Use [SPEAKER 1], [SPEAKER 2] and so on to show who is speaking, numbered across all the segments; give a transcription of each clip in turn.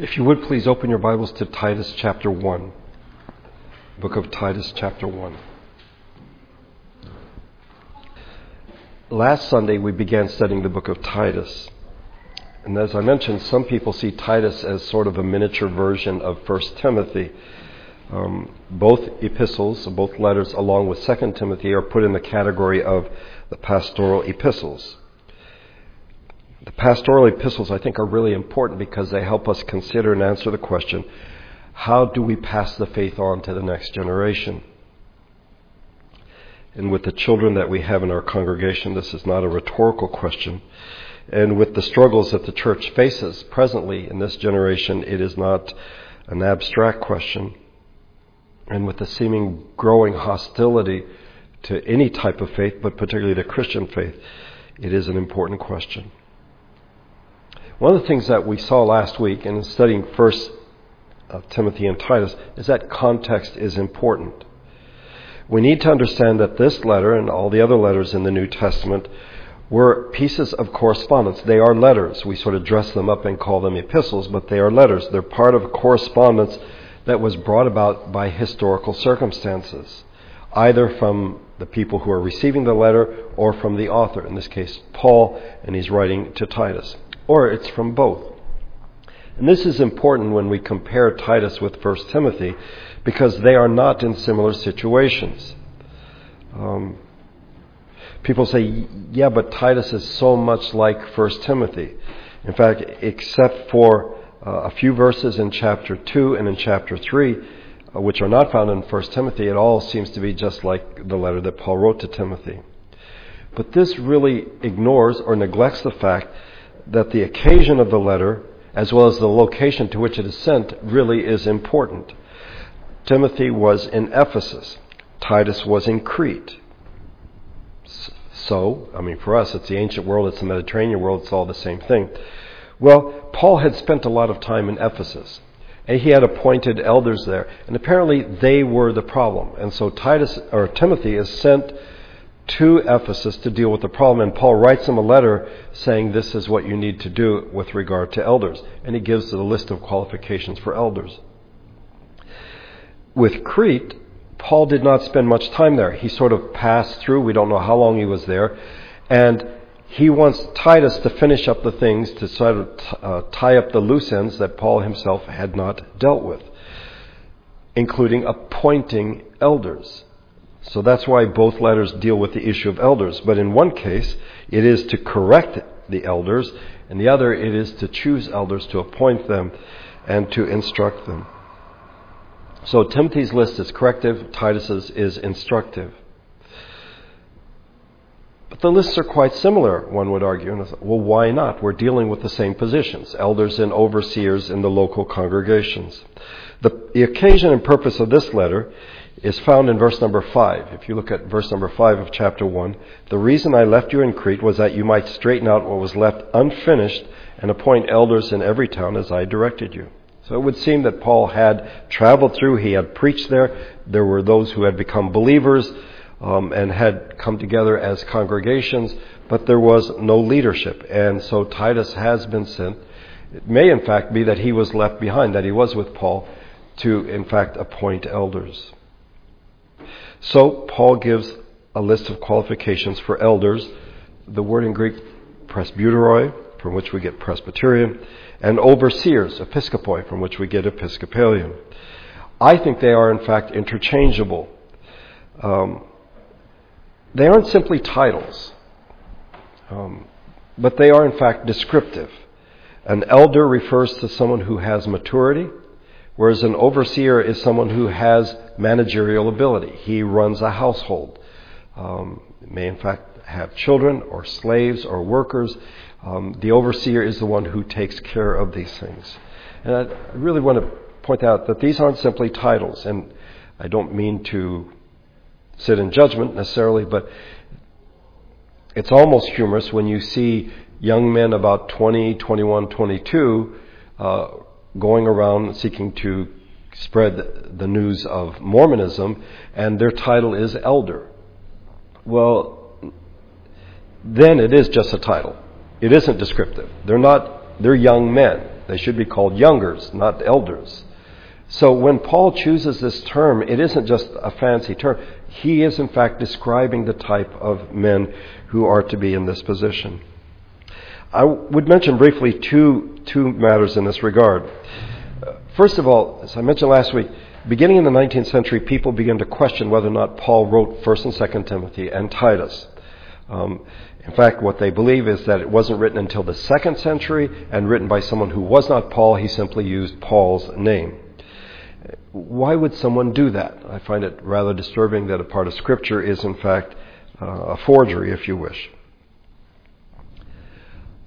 [SPEAKER 1] If you would please open your Bibles to Titus chapter 1. Book of Titus chapter 1. Last Sunday we began studying the book of Titus. And as I mentioned, some people see Titus as sort of a miniature version of 1 Timothy. Um, both epistles, both letters, along with 2 Timothy, are put in the category of the pastoral epistles. The pastoral epistles, I think, are really important because they help us consider and answer the question how do we pass the faith on to the next generation? And with the children that we have in our congregation, this is not a rhetorical question. And with the struggles that the church faces presently in this generation, it is not an abstract question. And with the seeming growing hostility to any type of faith, but particularly the Christian faith, it is an important question. One of the things that we saw last week in studying First uh, Timothy and Titus is that context is important. We need to understand that this letter and all the other letters in the New Testament were pieces of correspondence. They are letters. We sort of dress them up and call them epistles, but they are letters. They're part of correspondence that was brought about by historical circumstances, either from the people who are receiving the letter or from the author, in this case, Paul, and he's writing to Titus or it's from both. And this is important when we compare Titus with 1 Timothy because they are not in similar situations. Um, people say, yeah, but Titus is so much like 1 Timothy. In fact, except for uh, a few verses in chapter 2 and in chapter 3, uh, which are not found in 1 Timothy, it all seems to be just like the letter that Paul wrote to Timothy. But this really ignores or neglects the fact that the occasion of the letter, as well as the location to which it is sent, really is important. Timothy was in Ephesus, Titus was in Crete. So, I mean, for us, it's the ancient world, it's the Mediterranean world, it's all the same thing. Well, Paul had spent a lot of time in Ephesus, and he had appointed elders there, and apparently they were the problem. And so Titus or Timothy is sent to Ephesus to deal with the problem. And Paul writes them a letter saying this is what you need to do with regard to elders. And he gives the list of qualifications for elders. With Crete, Paul did not spend much time there. He sort of passed through. We don't know how long he was there. And he wants Titus to finish up the things, to sort of uh, tie up the loose ends that Paul himself had not dealt with, including appointing elders. So that's why both letters deal with the issue of elders. But in one case, it is to correct the elders, and the other, it is to choose elders, to appoint them, and to instruct them. So Timothy's list is corrective, Titus's is instructive. But the lists are quite similar, one would argue. Well, why not? We're dealing with the same positions elders and overseers in the local congregations. The, the occasion and purpose of this letter is found in verse number 5. If you look at verse number 5 of chapter 1, the reason I left you in Crete was that you might straighten out what was left unfinished and appoint elders in every town as I directed you. So it would seem that Paul had traveled through, he had preached there. There were those who had become believers um, and had come together as congregations, but there was no leadership. And so Titus has been sent. It may, in fact, be that he was left behind, that he was with Paul to, in fact, appoint elders. So Paul gives a list of qualifications for elders. The word in Greek, presbyteroi, from which we get Presbyterian, and overseers, episkopoi, from which we get Episcopalian. I think they are, in fact, interchangeable. Um, they aren't simply titles, um, but they are, in fact, descriptive. An elder refers to someone who has maturity, whereas an overseer is someone who has managerial ability. He runs a household. Um, may, in fact, have children or slaves or workers. Um, the overseer is the one who takes care of these things. And I really want to point out that these aren't simply titles, and I don't mean to sit in judgment necessarily, but it's almost humorous when you see young men about 20, 21, 22 uh, going around seeking to spread the news of Mormonism, and their title is elder. Well, then it is just a title. It isn't descriptive. They're not, they're young men. They should be called youngers, not elders. So when Paul chooses this term, it isn't just a fancy term. He is, in fact, describing the type of men who are to be in this position. I would mention briefly two, two matters in this regard. First of all, as I mentioned last week, beginning in the 19th century, people began to question whether or not Paul wrote 1st and 2nd Timothy and Titus. Um, in fact, what they believe is that it wasn't written until the second century and written by someone who was not Paul. He simply used Paul's name. Why would someone do that? I find it rather disturbing that a part of Scripture is, in fact, uh, a forgery, if you wish.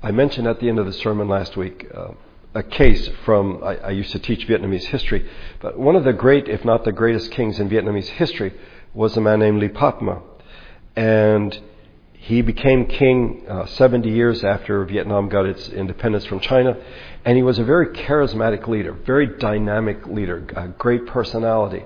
[SPEAKER 1] I mentioned at the end of the sermon last week uh, a case from, I, I, used to teach Vietnamese history, but one of the great, if not the greatest kings in Vietnamese history was a man named Li Patma. And he became king uh, 70 years after Vietnam got its independence from China, and he was a very charismatic leader, very dynamic leader, a great personality.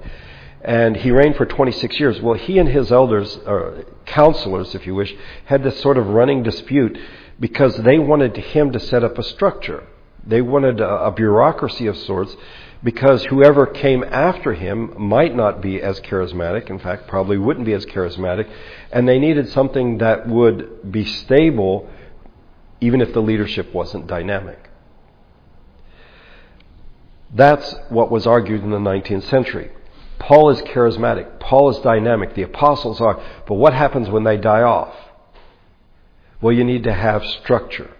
[SPEAKER 1] And he reigned for 26 years. Well, he and his elders, or counselors, if you wish, had this sort of running dispute because they wanted him to set up a structure. They wanted a, a bureaucracy of sorts because whoever came after him might not be as charismatic, in fact, probably wouldn't be as charismatic, and they needed something that would be stable even if the leadership wasn't dynamic. That's what was argued in the 19th century. Paul is charismatic. Paul is dynamic. The apostles are. But what happens when they die off? Well, you need to have structure.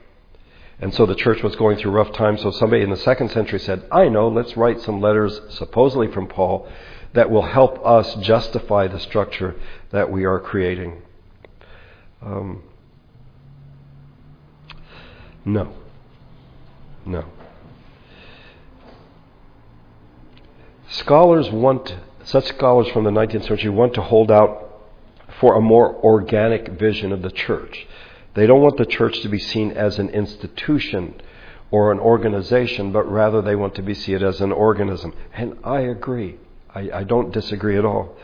[SPEAKER 1] And so the church was going through rough times. So somebody in the second century said, I know, let's write some letters, supposedly from Paul, that will help us justify the structure that we are creating. Um, no. No. Scholars want, such scholars from the 19th century want to hold out for a more organic vision of the church. They don't want the church to be seen as an institution or an organization, but rather they want to be seen as an organism. And I agree. I, I don't disagree at all.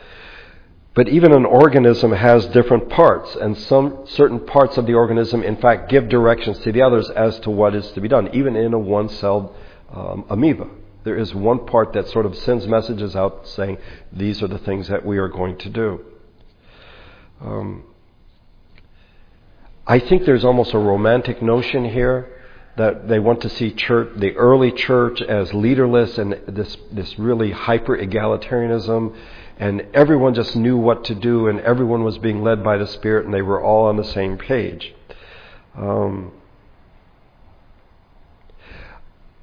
[SPEAKER 1] But even an organism has different parts, and some certain parts of the organism, in fact, give directions to the others as to what is to be done, even in a one celled um, amoeba. There is one part that sort of sends messages out saying, these are the things that we are going to do. Um, I think there's almost a romantic notion here that they want to see church, the early church as leaderless and this, this really hyper egalitarianism and everyone just knew what to do and everyone was being led by the Spirit and they were all on the same page. Um,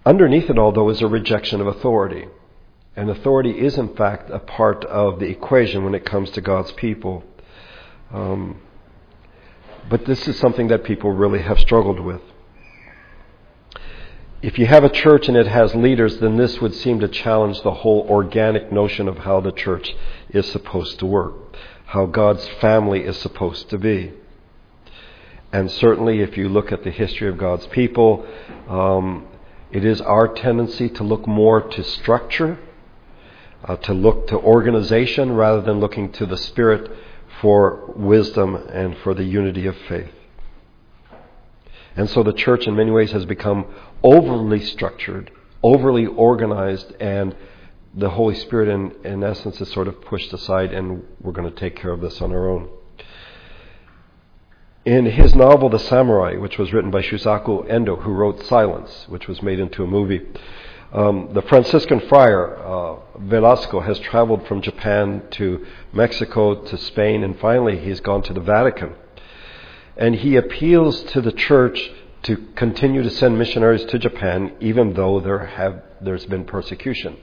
[SPEAKER 1] underneath it all, though, is a rejection of authority. And authority is, in fact, a part of the equation when it comes to God's people. Um, but this is something that people really have struggled with. If you have a church and it has leaders, then this would seem to challenge the whole organic notion of how the church is supposed to work, how God's family is supposed to be. And certainly, if you look at the history of God's people, um, it is our tendency to look more to structure, uh, to look to organization rather than looking to the Spirit for wisdom and for the unity of faith. And so the church, in many ways, has become overly structured, overly organized, and the Holy Spirit, in, in essence, is sort of pushed aside, and we're going to take care of this on our own. In his novel, The Samurai, which was written by Shusaku Endo, who wrote Silence, which was made into a movie, um, the Franciscan friar uh, Velasco has traveled from Japan to Mexico to Spain, and finally he's gone to the Vatican. And he appeals to the church to continue to send missionaries to Japan, even though there have there's been persecution.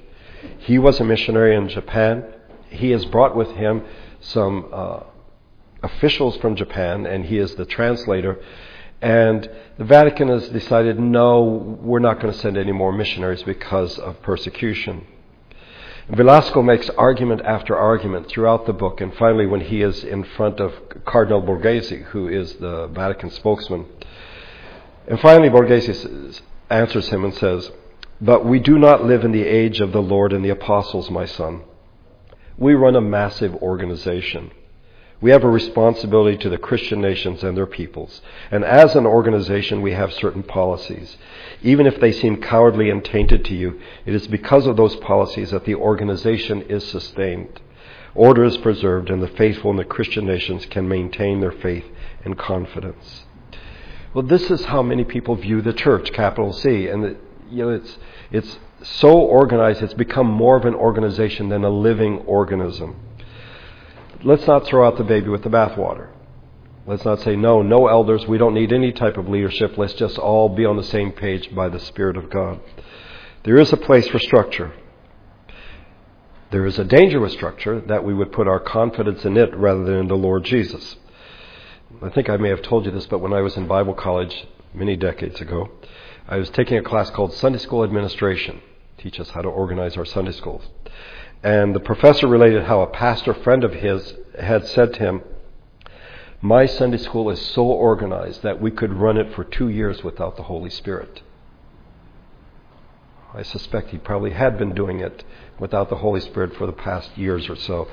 [SPEAKER 1] He was a missionary in Japan. He has brought with him some uh, officials from Japan, and he is the translator. And the Vatican has decided, no, we're not going to send any more missionaries because of persecution. Velasco makes argument after argument throughout the book, and finally, when he is in front of Cardinal Borghese, who is the Vatican spokesman, and finally, Borghese answers him and says, But we do not live in the age of the Lord and the apostles, my son. We run a massive organization. We have a responsibility to the Christian nations and their peoples. And as an organization, we have certain policies. Even if they seem cowardly and tainted to you, it is because of those policies that the organization is sustained. Order is preserved, and the faithful in the Christian nations can maintain their faith and confidence. Well, this is how many people view the church, capital C. And, you know, it's, it's so organized, it's become more of an organization than a living organism let's not throw out the baby with the bathwater. Let's not say, no, no elders, we don't need any type of leadership. Let's just all be on the same page by the Spirit of God. There is a place for structure. There is a danger with structure that we would put our confidence in it rather than in the Lord Jesus. I think I may have told you this, but when I was in Bible college many decades ago, I was taking a class called Sunday School Administration, teach us how to organize our Sunday schools. And the professor related how a pastor friend of his had said to him, My Sunday school is so organized that we could run it for two years without the Holy Spirit. I suspect he probably had been doing it without the Holy Spirit for the past years or so.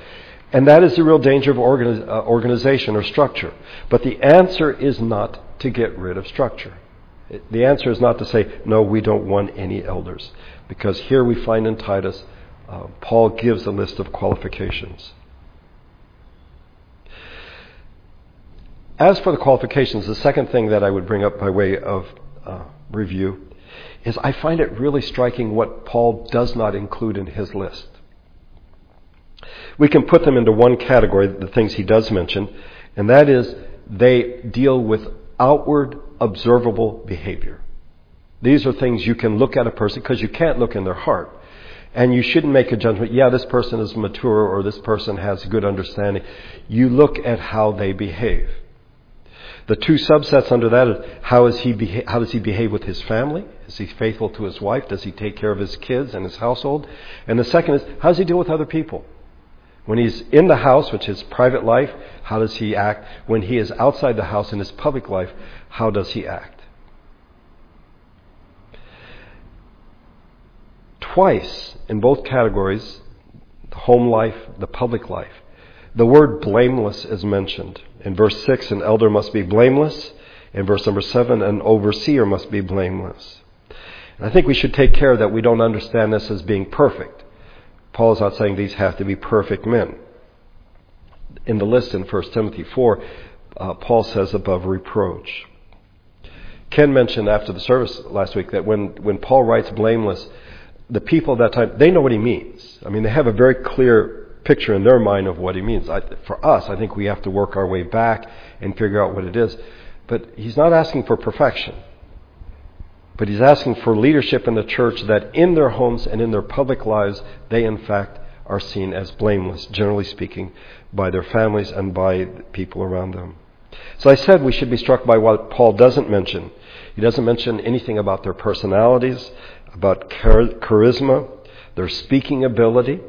[SPEAKER 1] And that is the real danger of uh, organization or structure. But the answer is not to get rid of structure. The answer is not to say, no, we don't want any elders. Because here we find in Titus uh, Paul gives a list of qualifications. As for the qualifications, the second thing that I would bring up by way of uh, review is I find it really striking what Paul does not include in his list. We can put them into one category, the things he does mention, and that is they deal with outward observable behavior. These are things you can look at a person because you can't look in their heart. And you shouldn't make a judgment, yeah, this person is mature or this person has good understanding. You look at how they behave. The two subsets under that is how, is he beha- how does he behave with his family? Is he faithful to his wife? Does he take care of his kids and his household? And the second is how does he deal with other people? When he's in the house, which is private life, how does he act? When he is outside the house in his public life, how does he act? Twice in both categories, the home life, the public life, the word blameless is mentioned. In verse 6, an elder must be blameless. In verse number 7, an overseer must be blameless. And I think we should take care that we don't understand this as being perfect. Paul is not saying these have to be perfect men. In the list in 1 Timothy 4, uh, Paul says above reproach. Ken mentioned after the service last week that when, when Paul writes blameless, the people at that time, they know what he means. I mean, they have a very clear picture in their mind of what he means. I, for us, I think we have to work our way back and figure out what it is. But he's not asking for perfection. But he's asking for leadership in the church that in their homes and in their public lives, they in fact are seen as blameless, generally speaking, by their families and by people around them. So I said we should be struck by what Paul doesn't mention. He doesn't mention anything about their personalities, about charisma, their speaking ability.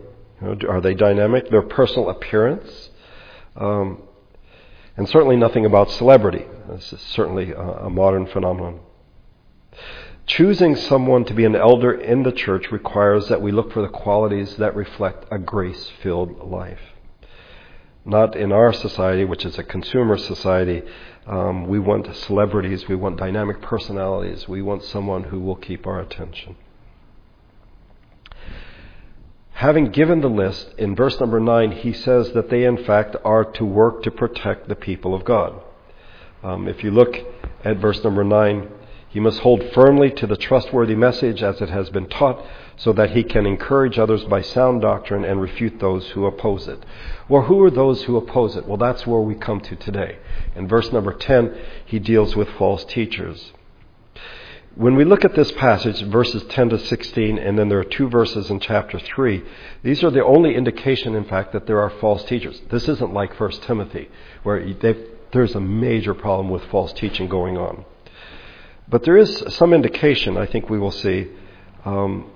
[SPEAKER 1] You know, are they dynamic? Their personal appearance. Um, and certainly nothing about celebrity. This is certainly a, a modern phenomenon. Choosing someone to be an elder in the church requires that we look for the qualities that reflect a grace filled life. Not in our society, which is a consumer society, um, we want celebrities, we want dynamic personalities, we want someone who will keep our attention. Having given the list, in verse number 9, he says that they, in fact, are to work to protect the people of God. Um, if you look at verse number 9, he must hold firmly to the trustworthy message as it has been taught, so that he can encourage others by sound doctrine and refute those who oppose it. Well, who are those who oppose it? Well, that's where we come to today. In verse number 10, he deals with false teachers. When we look at this passage, verses 10 to 16, and then there are two verses in chapter 3, these are the only indication, in fact, that there are false teachers. This isn't like 1 Timothy, where there's a major problem with false teaching going on. But there is some indication, I think we will see, um,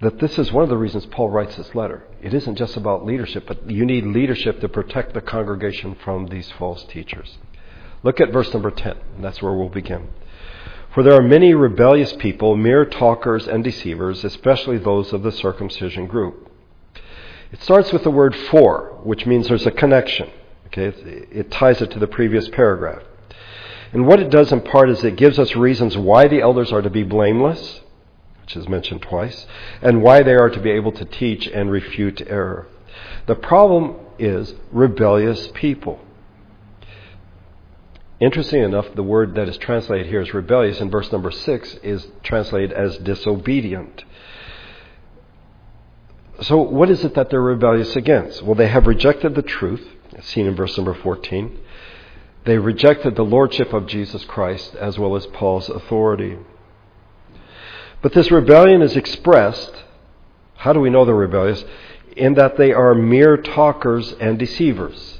[SPEAKER 1] that this is one of the reasons Paul writes this letter. It isn't just about leadership, but you need leadership to protect the congregation from these false teachers. Look at verse number 10, and that's where we'll begin. For there are many rebellious people, mere talkers and deceivers, especially those of the circumcision group. It starts with the word for, which means there's a connection. Okay, it, it ties it to the previous paragraph. And what it does in part is it gives us reasons why the elders are to be blameless, which is mentioned twice, and why they are to be able to teach and refute error. The problem is rebellious people. Interesting enough, the word that is translated here as rebellious in verse number 6 is translated as disobedient. So, what is it that they're rebellious against? Well, they have rejected the truth, seen in verse number 14. They rejected the lordship of Jesus Christ as well as Paul's authority. But this rebellion is expressed, how do we know they're rebellious? In that they are mere talkers and deceivers.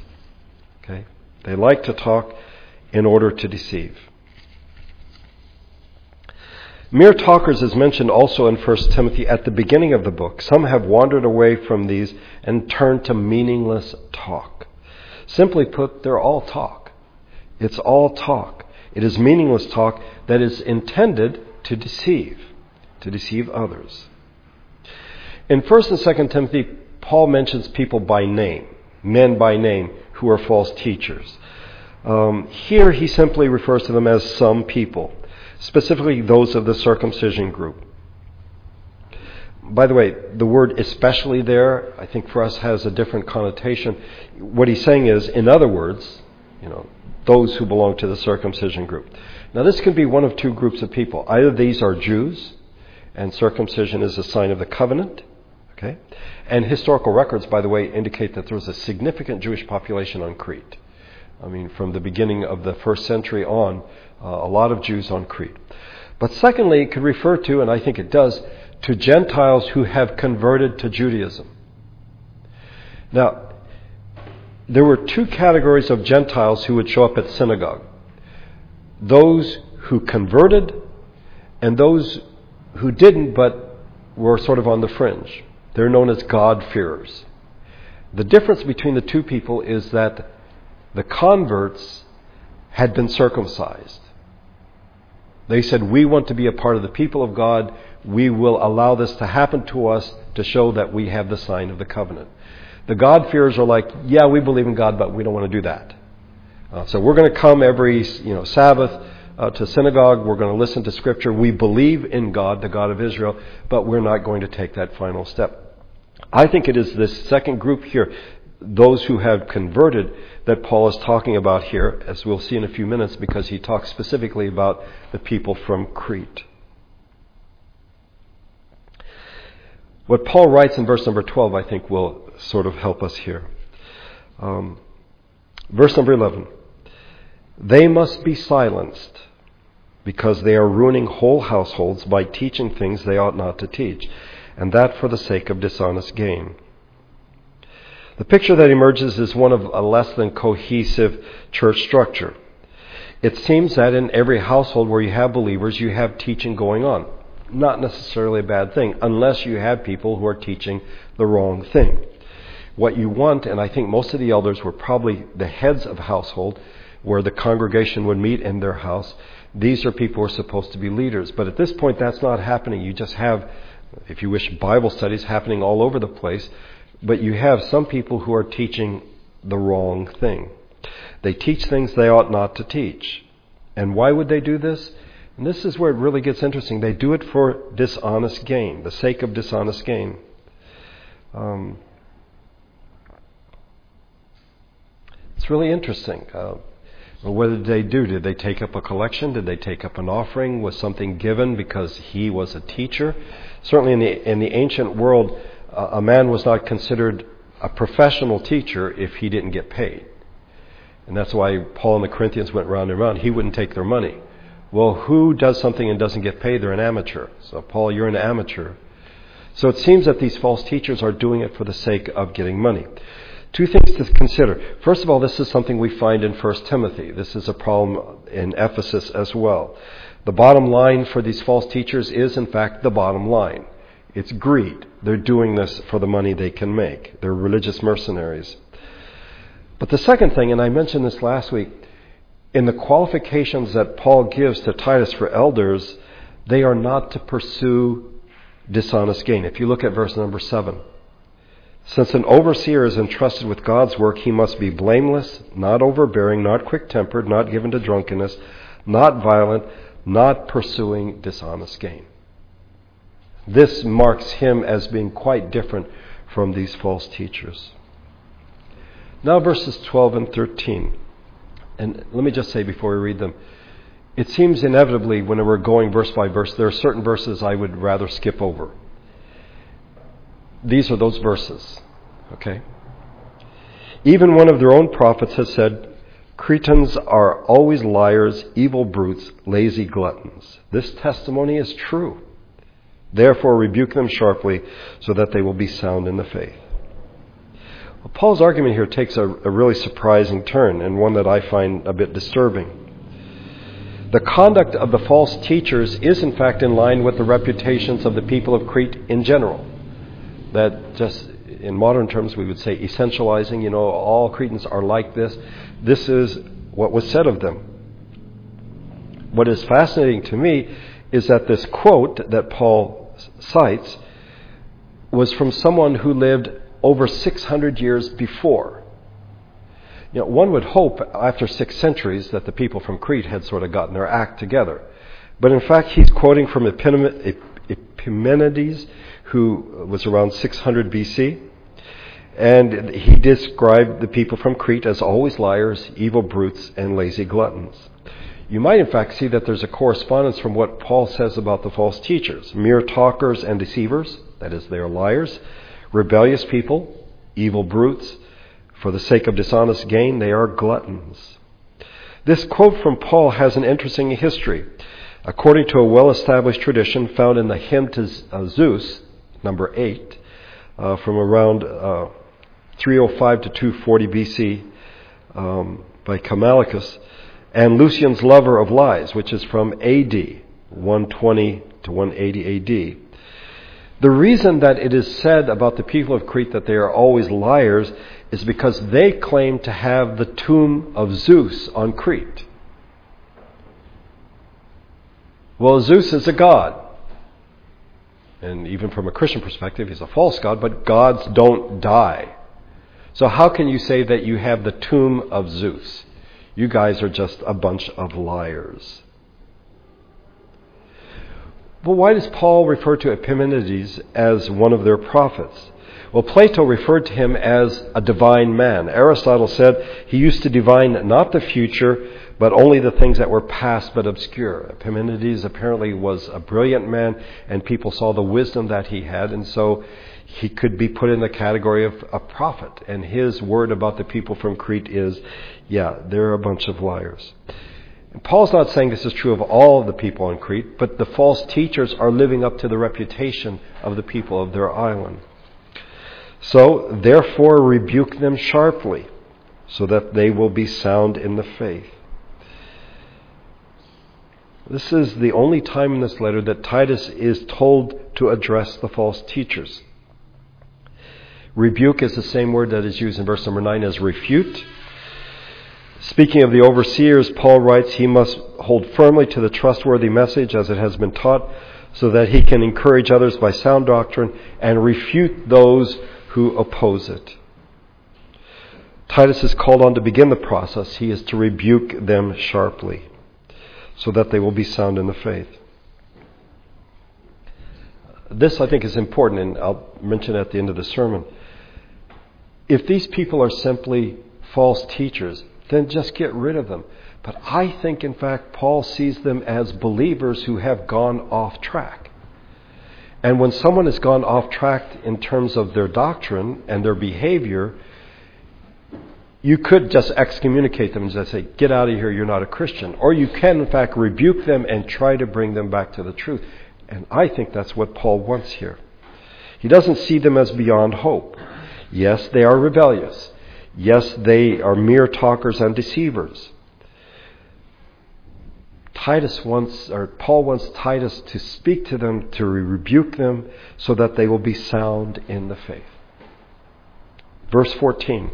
[SPEAKER 1] Okay? They like to talk in order to deceive. Mere talkers is mentioned also in 1 Timothy at the beginning of the book. Some have wandered away from these and turned to meaningless talk. Simply put, they're all talk. It's all talk. It is meaningless talk that is intended to deceive, to deceive others. In 1st and 2nd Timothy, Paul mentions people by name, men by name, who are false teachers. Um, here he simply refers to them as some people specifically those of the circumcision group. By the way, the word especially there, I think for us has a different connotation. What he's saying is, in other words, you know, those who belong to the circumcision group. Now, this can be one of two groups of people. Either these are Jews, and circumcision is a sign of the covenant, okay? And historical records, by the way, indicate that there was a significant Jewish population on Crete. I mean, from the beginning of the first century on, uh, a lot of Jews on Crete. But secondly, it could refer to, and I think it does, to Gentiles who have converted to Judaism. Now, there were two categories of Gentiles who would show up at synagogue those who converted and those who didn't but were sort of on the fringe. They're known as God-fearers. The difference between the two people is that the converts had been circumcised. They said, We want to be a part of the people of God. We will allow this to happen to us to show that we have the sign of the covenant. The God-fearers are like, Yeah, we believe in God, but we don't want to do that. Uh, so we're going to come every you know, Sabbath uh, to synagogue. We're going to listen to Scripture. We believe in God, the God of Israel, but we're not going to take that final step. I think it is this second group here, those who have converted, that Paul is talking about here, as we'll see in a few minutes, because he talks specifically about the people from Crete. What Paul writes in verse number 12, I think, will sort of help us here. Um, verse number 11 They must be silenced because they are ruining whole households by teaching things they ought not to teach, and that for the sake of dishonest gain. The picture that emerges is one of a less than cohesive church structure. It seems that in every household where you have believers, you have teaching going on. Not necessarily a bad thing, unless you have people who are teaching the wrong thing. What you want, and I think most of the elders were probably the heads of household, where the congregation would meet in their house. These are people who are supposed to be leaders. But at this point, that's not happening. You just have, if you wish, Bible studies happening all over the place but you have some people who are teaching the wrong thing. They teach things they ought not to teach. And why would they do this? And this is where it really gets interesting. They do it for dishonest gain, the sake of dishonest gain. Um, it's really interesting. Uh, what did they do? Did they take up a collection? Did they take up an offering? Was something given because he was a teacher? Certainly, in the in the ancient world, a man was not considered a professional teacher if he didn't get paid. And that's why Paul and the Corinthians went round and round. He wouldn't take their money. Well, who does something and doesn't get paid? They're an amateur. So, Paul, you're an amateur. So it seems that these false teachers are doing it for the sake of getting money. Two things to consider. First of all, this is something we find in 1 Timothy. This is a problem in Ephesus as well. The bottom line for these false teachers is, in fact, the bottom line. It's greed. They're doing this for the money they can make. They're religious mercenaries. But the second thing, and I mentioned this last week, in the qualifications that Paul gives to Titus for elders, they are not to pursue dishonest gain. If you look at verse number 7, Since an overseer is entrusted with God's work, he must be blameless, not overbearing, not quick tempered, not given to drunkenness, not violent, not pursuing dishonest gain. This marks him as being quite different from these false teachers. Now, verses 12 and 13. And let me just say before we read them, it seems inevitably when we're going verse by verse, there are certain verses I would rather skip over. These are those verses. Okay? Even one of their own prophets has said, Cretans are always liars, evil brutes, lazy gluttons. This testimony is true. Therefore, rebuke them sharply so that they will be sound in the faith. Well, Paul's argument here takes a, a really surprising turn and one that I find a bit disturbing. The conduct of the false teachers is, in fact, in line with the reputations of the people of Crete in general. That just in modern terms we would say essentializing, you know, all Cretans are like this. This is what was said of them. What is fascinating to me is that this quote that Paul cites was from someone who lived over 600 years before. You know, one would hope after six centuries that the people from Crete had sort of gotten their act together. But in fact, he's quoting from Epimenides, who was around 600 BC. And he described the people from Crete as always liars, evil brutes, and lazy gluttons. You might, in fact, see that there's a correspondence from what Paul says about the false teachers mere talkers and deceivers, that is, they are liars, rebellious people, evil brutes, for the sake of dishonest gain, they are gluttons. This quote from Paul has an interesting history. According to a well established tradition found in the hymn to uh, Zeus, number 8, uh, from around uh, 305 to 240 BC um, by Callimachus, and Lucian's Lover of Lies, which is from AD 120 to 180 AD. The reason that it is said about the people of Crete that they are always liars is because they claim to have the tomb of Zeus on Crete. Well, Zeus is a god. And even from a Christian perspective, he's a false god, but gods don't die. So how can you say that you have the tomb of Zeus? You guys are just a bunch of liars. Well, why does Paul refer to Epimenides as one of their prophets? Well, Plato referred to him as a divine man. Aristotle said he used to divine not the future, but only the things that were past but obscure. Epimenides apparently was a brilliant man, and people saw the wisdom that he had, and so he could be put in the category of a prophet. And his word about the people from Crete is, yeah, they're a bunch of liars. Paul's not saying this is true of all of the people on Crete, but the false teachers are living up to the reputation of the people of their island. So, therefore, rebuke them sharply, so that they will be sound in the faith. This is the only time in this letter that Titus is told to address the false teachers. Rebuke is the same word that is used in verse number 9 as refute. Speaking of the overseers, Paul writes he must hold firmly to the trustworthy message as it has been taught, so that he can encourage others by sound doctrine and refute those who oppose it. Titus is called on to begin the process. He is to rebuke them sharply so that they will be sound in the faith. This, I think, is important, and I'll mention at the end of the sermon. If these people are simply false teachers, then just get rid of them. But I think, in fact, Paul sees them as believers who have gone off track. And when someone has gone off track in terms of their doctrine and their behavior, you could just excommunicate them and just say, Get out of here, you're not a Christian. Or you can, in fact, rebuke them and try to bring them back to the truth. And I think that's what Paul wants here. He doesn't see them as beyond hope. Yes, they are rebellious. Yes, they are mere talkers and deceivers. Titus wants, or Paul wants Titus to speak to them, to rebuke them, so that they will be sound in the faith. Verse 14,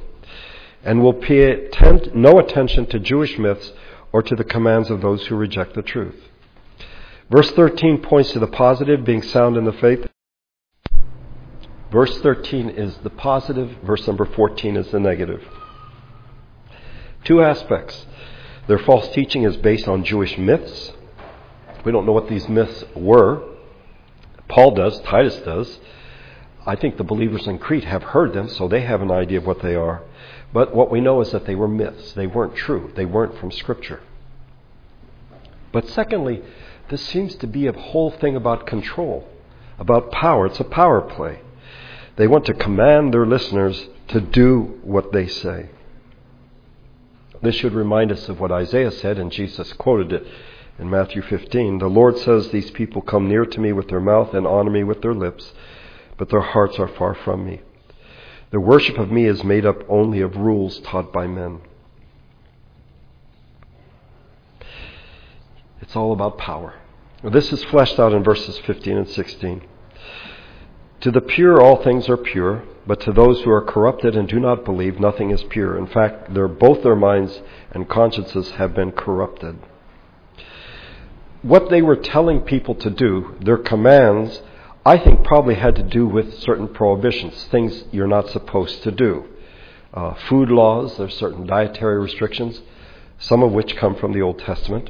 [SPEAKER 1] and will pay no attention to Jewish myths or to the commands of those who reject the truth. Verse 13 points to the positive, being sound in the faith. Verse 13 is the positive, verse number 14 is the negative. Two aspects. Their false teaching is based on Jewish myths. We don't know what these myths were. Paul does, Titus does. I think the believers in Crete have heard them, so they have an idea of what they are. But what we know is that they were myths. They weren't true. They weren't from Scripture. But secondly, this seems to be a whole thing about control, about power. It's a power play. They want to command their listeners to do what they say. This should remind us of what Isaiah said, and Jesus quoted it in Matthew 15. The Lord says, These people come near to me with their mouth and honor me with their lips, but their hearts are far from me. Their worship of me is made up only of rules taught by men. It's all about power. This is fleshed out in verses 15 and 16. To the pure, all things are pure, but to those who are corrupted and do not believe, nothing is pure. In fact, both their minds and consciences have been corrupted. What they were telling people to do, their commands, I think probably had to do with certain prohibitions, things you're not supposed to do. Uh, food laws, there's certain dietary restrictions, some of which come from the Old Testament,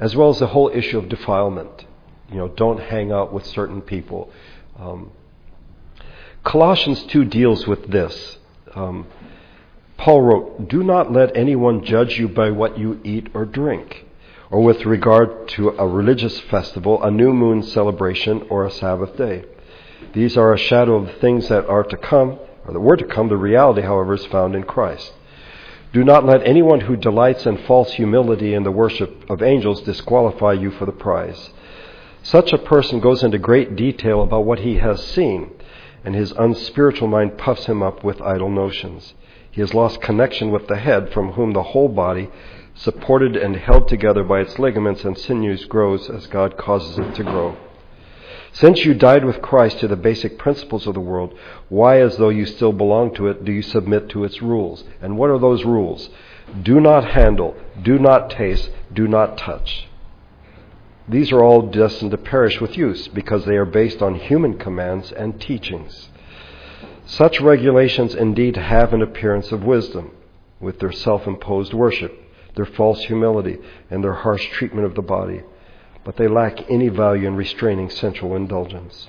[SPEAKER 1] as well as the whole issue of defilement. You know, don't hang out with certain people. Um, Colossians 2 deals with this. Um, Paul wrote, Do not let anyone judge you by what you eat or drink, or with regard to a religious festival, a new moon celebration, or a Sabbath day. These are a shadow of the things that are to come, or that were to come. The reality, however, is found in Christ. Do not let anyone who delights in false humility and the worship of angels disqualify you for the prize. Such a person goes into great detail about what he has seen and his unspiritual mind puffs him up with idle notions. He has lost connection with the head, from whom the whole body, supported and held together by its ligaments and sinews, grows as God causes it to grow. Since you died with Christ to the basic principles of the world, why, as though you still belong to it, do you submit to its rules? And what are those rules? Do not handle, do not taste, do not touch. These are all destined to perish with use because they are based on human commands and teachings. Such regulations indeed have an appearance of wisdom with their self imposed worship, their false humility, and their harsh treatment of the body, but they lack any value in restraining sensual indulgence.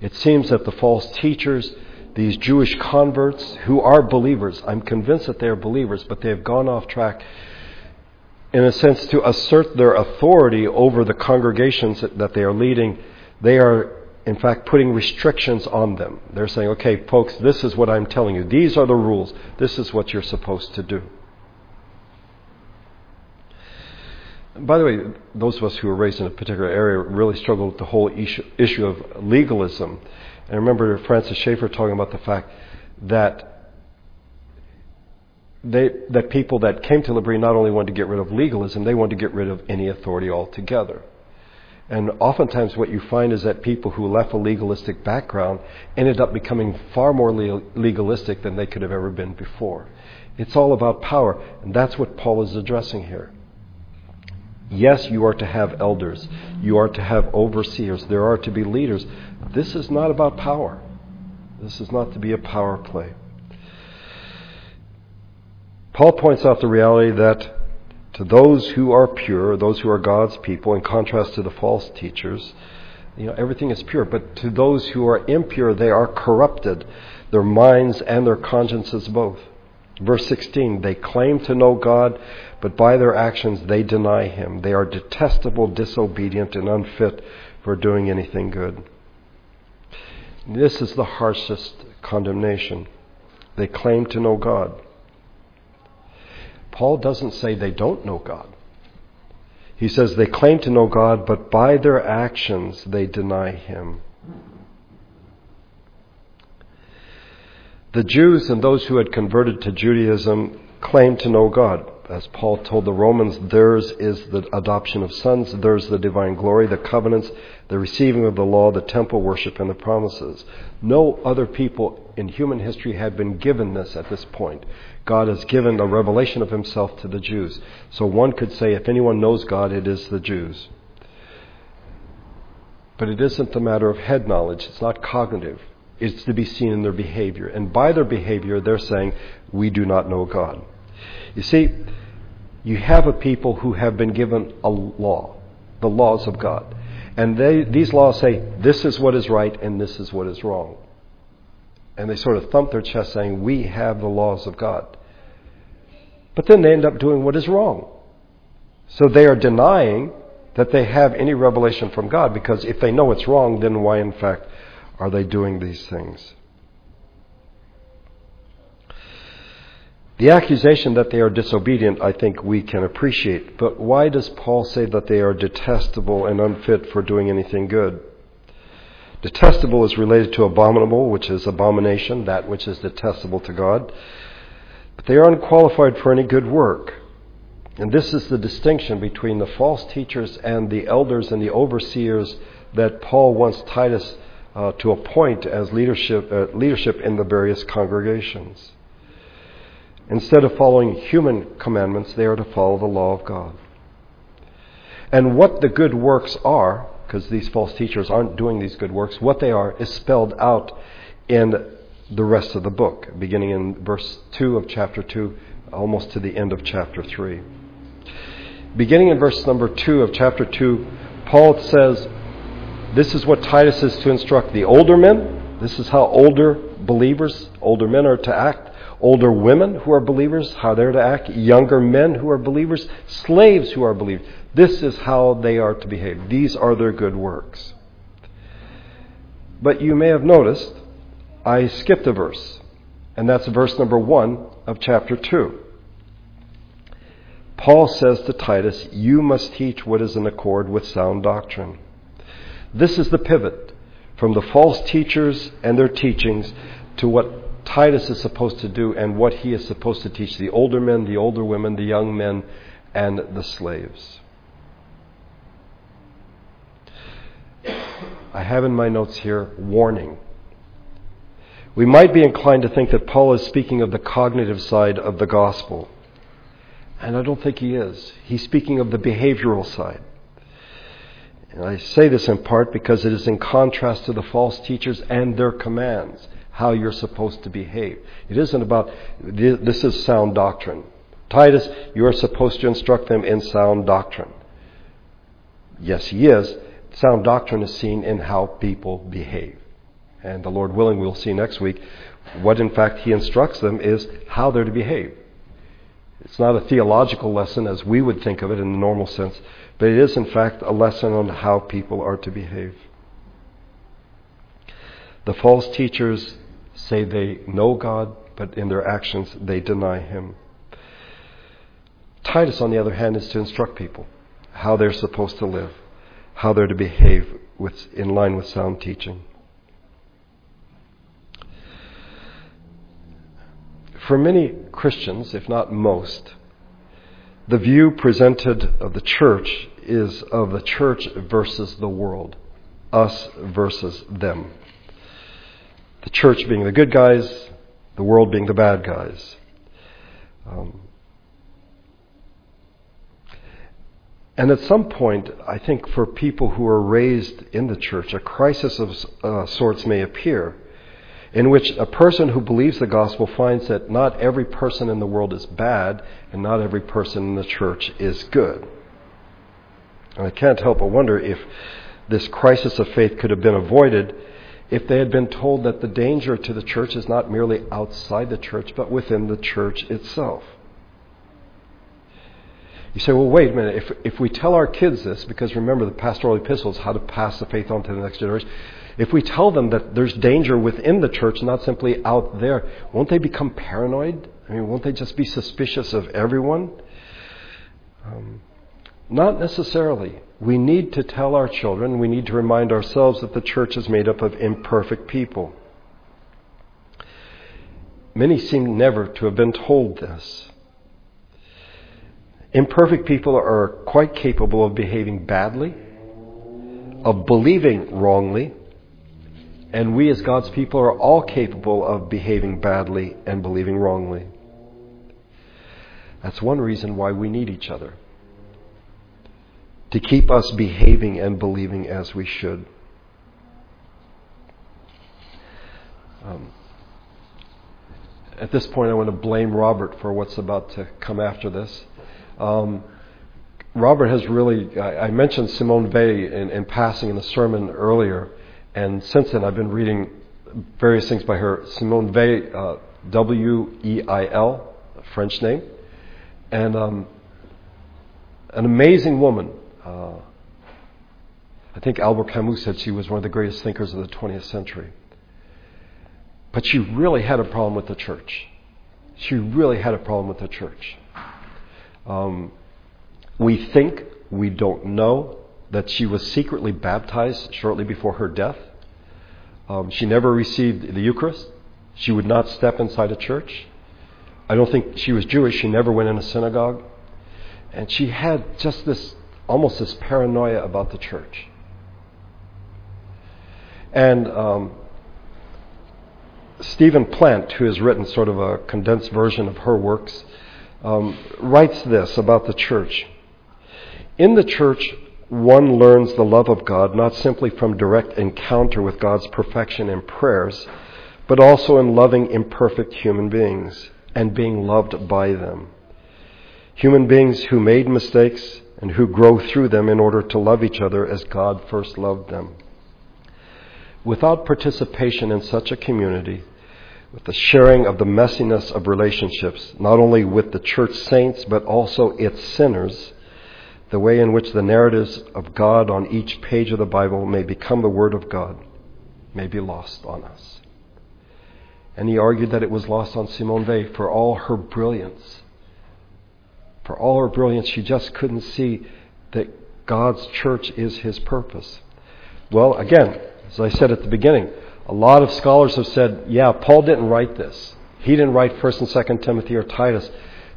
[SPEAKER 1] It seems that the false teachers, these Jewish converts who are believers, I'm convinced that they are believers, but they have gone off track in a sense, to assert their authority over the congregations that they are leading, they are, in fact, putting restrictions on them. They're saying, okay, folks, this is what I'm telling you. These are the rules. This is what you're supposed to do. By the way, those of us who were raised in a particular area really struggled with the whole issue of legalism. And I remember Francis Schaeffer talking about the fact that they, that people that came to L'Abri not only wanted to get rid of legalism, they wanted to get rid of any authority altogether. And oftentimes, what you find is that people who left a legalistic background ended up becoming far more legalistic than they could have ever been before. It's all about power, and that's what Paul is addressing here. Yes, you are to have elders, you are to have overseers, there are to be leaders. This is not about power. This is not to be a power play. Paul points out the reality that to those who are pure, those who are God's people, in contrast to the false teachers, you know, everything is pure. But to those who are impure, they are corrupted, their minds and their consciences both. Verse 16, they claim to know God, but by their actions they deny Him. They are detestable, disobedient, and unfit for doing anything good. This is the harshest condemnation. They claim to know God. Paul doesn't say they don't know God. He says they claim to know God, but by their actions they deny Him. The Jews and those who had converted to Judaism claimed to know God. As Paul told the Romans, theirs is the adoption of sons, theirs the divine glory, the covenants, the receiving of the law, the temple worship, and the promises. No other people in human history had been given this at this point. God has given a revelation of himself to the Jews. So one could say if anyone knows God, it is the Jews. But it isn't a matter of head knowledge, it's not cognitive. It's to be seen in their behavior. And by their behavior, they're saying, We do not know God. You see, you have a people who have been given a law, the laws of God. And they, these laws say, this is what is right and this is what is wrong. And they sort of thump their chest saying, we have the laws of God. But then they end up doing what is wrong. So they are denying that they have any revelation from God because if they know it's wrong, then why in fact are they doing these things? The accusation that they are disobedient, I think we can appreciate. But why does Paul say that they are detestable and unfit for doing anything good? Detestable is related to abominable, which is abomination, that which is detestable to God. But they are unqualified for any good work. And this is the distinction between the false teachers and the elders and the overseers that Paul wants Titus uh, to appoint as leadership, uh, leadership in the various congregations. Instead of following human commandments, they are to follow the law of God. And what the good works are, because these false teachers aren't doing these good works, what they are is spelled out in the rest of the book, beginning in verse 2 of chapter 2, almost to the end of chapter 3. Beginning in verse number 2 of chapter 2, Paul says, This is what Titus is to instruct the older men. This is how older believers, older men are to act older women who are believers, how they're to act, younger men who are believers, slaves who are believers. This is how they are to behave. These are their good works. But you may have noticed I skipped a verse, and that's verse number 1 of chapter 2. Paul says to Titus, You must teach what is in accord with sound doctrine. This is the pivot from the false teachers and their teachings to what Titus is supposed to do and what he is supposed to teach the older men, the older women, the young men, and the slaves. I have in my notes here warning. We might be inclined to think that Paul is speaking of the cognitive side of the gospel. And I don't think he is. He's speaking of the behavioral side. And I say this in part because it is in contrast to the false teachers and their commands how you're supposed to behave. It isn't about, this is sound doctrine. Titus, you are supposed to instruct them in sound doctrine. Yes, he is. Sound doctrine is seen in how people behave. And the Lord willing, we'll see next week what in fact he instructs them is how they're to behave. It's not a theological lesson as we would think of it in the normal sense, but it is in fact a lesson on how people are to behave. The false teachers say they know God, but in their actions they deny Him. Titus, on the other hand, is to instruct people how they're supposed to live, how they're to behave with, in line with sound teaching. For many Christians, if not most, the view presented of the church is of the church versus the world, us versus them. The church being the good guys, the world being the bad guys. Um, and at some point, I think for people who are raised in the church, a crisis of uh, sorts may appear in which a person who believes the gospel finds that not every person in the world is bad and not every person in the church is good. And I can't help but wonder if this crisis of faith could have been avoided if they had been told that the danger to the church is not merely outside the church, but within the church itself. You say, well, wait a minute. If, if we tell our kids this, because remember the pastoral epistles, how to pass the faith on to the next generation, if we tell them that there's danger within the church, not simply out there, won't they become paranoid? I mean, won't they just be suspicious of everyone? Um, not necessarily. We need to tell our children, we need to remind ourselves that the church is made up of imperfect people. Many seem never to have been told this. Imperfect people are quite capable of behaving badly, of believing wrongly, and we as God's people are all capable of behaving badly and believing wrongly. That's one reason why we need each other to keep us behaving and believing as we should. Um, at this point, I want to blame Robert for what's about to come after this. Um, Robert has really, I, I mentioned Simone Weil in, in, passing in the sermon earlier, and since then I've been reading various things by her. Simone Weil, uh, W E I L, French name, and um, an amazing woman uh, I think Albert Camus said she was one of the greatest thinkers of the 20th century. But she really had a problem with the church. She really had a problem with the church. Um, we think, we don't know, that she was secretly baptized shortly before her death. Um, she never received the Eucharist. She would not step inside a church. I don't think she was Jewish. She never went in a synagogue. And she had just this, almost this paranoia about the church. And um, Stephen Plant, who has written sort of a condensed version of her works, um, writes this about the church. In the church, one learns the love of God not simply from direct encounter with God's perfection in prayers, but also in loving imperfect human beings and being loved by them. Human beings who made mistakes and who grow through them in order to love each other as God first loved them. Without participation in such a community, with the sharing of the messiness of relationships, not only with the church saints, but also its sinners, the way in which the narratives of God on each page of the Bible may become the Word of God may be lost on us. And he argued that it was lost on Simone Weil for all her brilliance. For all her brilliance, she just couldn't see that God's church is his purpose. Well, again, as I said at the beginning, a lot of scholars have said, yeah, Paul didn't write this. He didn't write 1st and 2nd Timothy or Titus.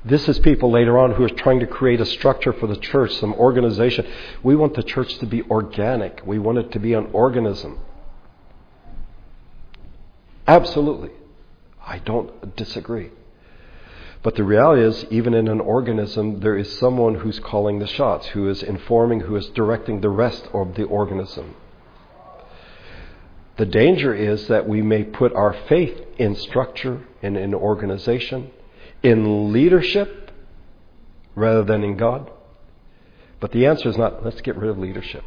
[SPEAKER 1] This is people later on who are trying to create a structure for the church, some organization. We want the church to be organic. We want it to be an organism. Absolutely. I don't disagree. But the reality is, even in an organism, there is someone who's calling the shots, who is informing, who is directing the rest of the organism. The danger is that we may put our faith in structure, and in organization, in leadership, rather than in God. But the answer is not, let's get rid of leadership.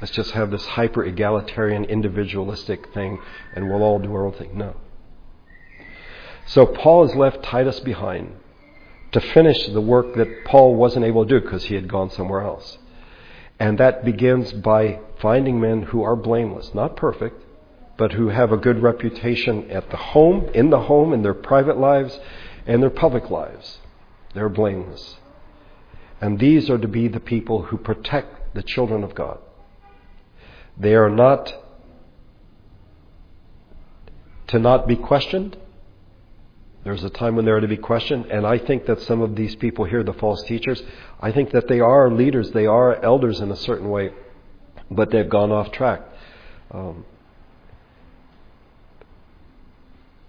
[SPEAKER 1] Let's just have this hyper egalitarian, individualistic thing, and we'll all do our own thing. No. So Paul has left Titus behind to finish the work that Paul wasn't able to do because he had gone somewhere else. And that begins by finding men who are blameless, not perfect, but who have a good reputation at the home, in the home, in their private lives, and their public lives. They're blameless. And these are to be the people who protect the children of God. They are not to not be questioned. There's a time when they are to be questioned, and I think that some of these people here, the false teachers, I think that they are leaders, they are elders in a certain way, but they've gone off track. Um,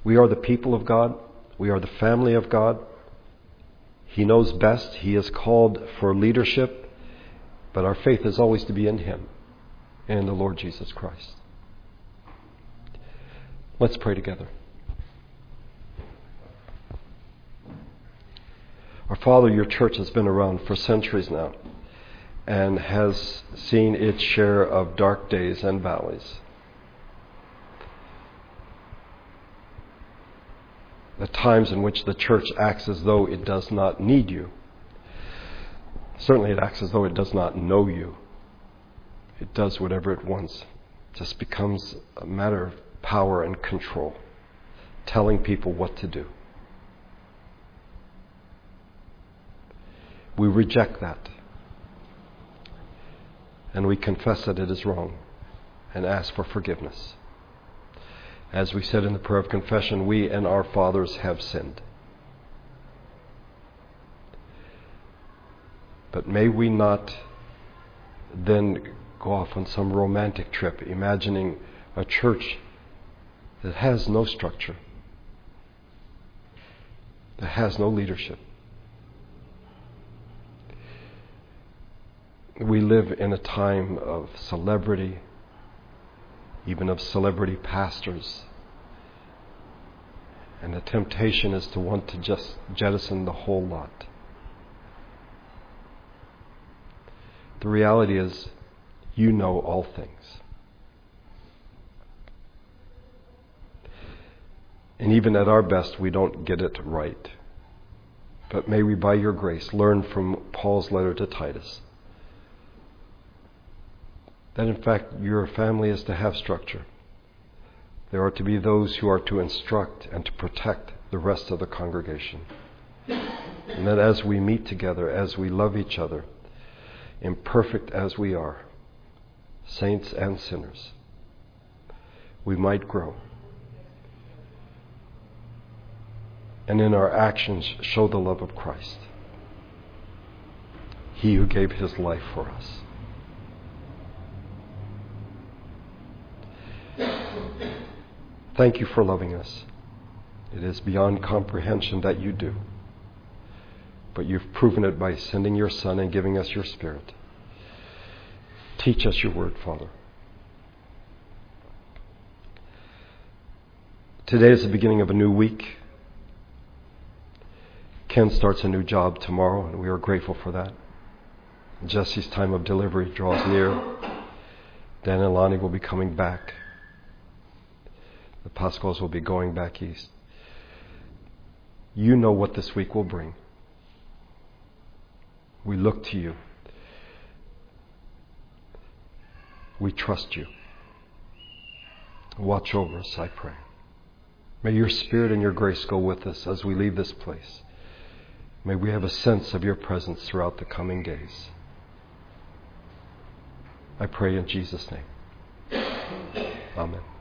[SPEAKER 1] We are the people of God. We are the family of God. He knows best. He is called for leadership, but our faith is always to be in Him and in the Lord Jesus Christ. Let's pray together. Our Father, your church has been around for centuries now and has seen its share of dark days and valleys. the times in which the church acts as though it does not need you. Certainly, it acts as though it does not know you. It does whatever it wants. It just becomes a matter of power and control, telling people what to do. We reject that. And we confess that it is wrong and ask for forgiveness. As we said in the prayer of confession, we and our fathers have sinned. But may we not then go off on some romantic trip imagining a church that has no structure, that has no leadership. We live in a time of celebrity even of celebrity pastors And the temptation is to want to just jettison the whole lot. The reality is, you know all things. And even at our best, we don't get it right. But may we, by your grace, learn from Paul's letter to Titus that, in fact, your family is to have structure. There are to be those who are to instruct and to protect the rest of the congregation. And that as we meet together, as we love each other, imperfect as we are, saints and sinners, we might grow. And in our actions, show the love of Christ, He who gave His life for us. Thank you for loving us. It is beyond comprehension that you do. But you've proven it by sending your Son and giving us your Spirit. Teach us your word, Father. Today is the beginning of a new week. Ken starts a new job tomorrow, and we are grateful for that. Jesse's time of delivery draws near. Dan and Lonnie will be coming back. The Pascals will be going back east. You know what this week will bring. We look to you. We trust you. Watch over us, I pray. May your Spirit and your grace go with us as we leave this place. May we have a sense of your presence throughout the coming days. I pray in Jesus' name. Amen.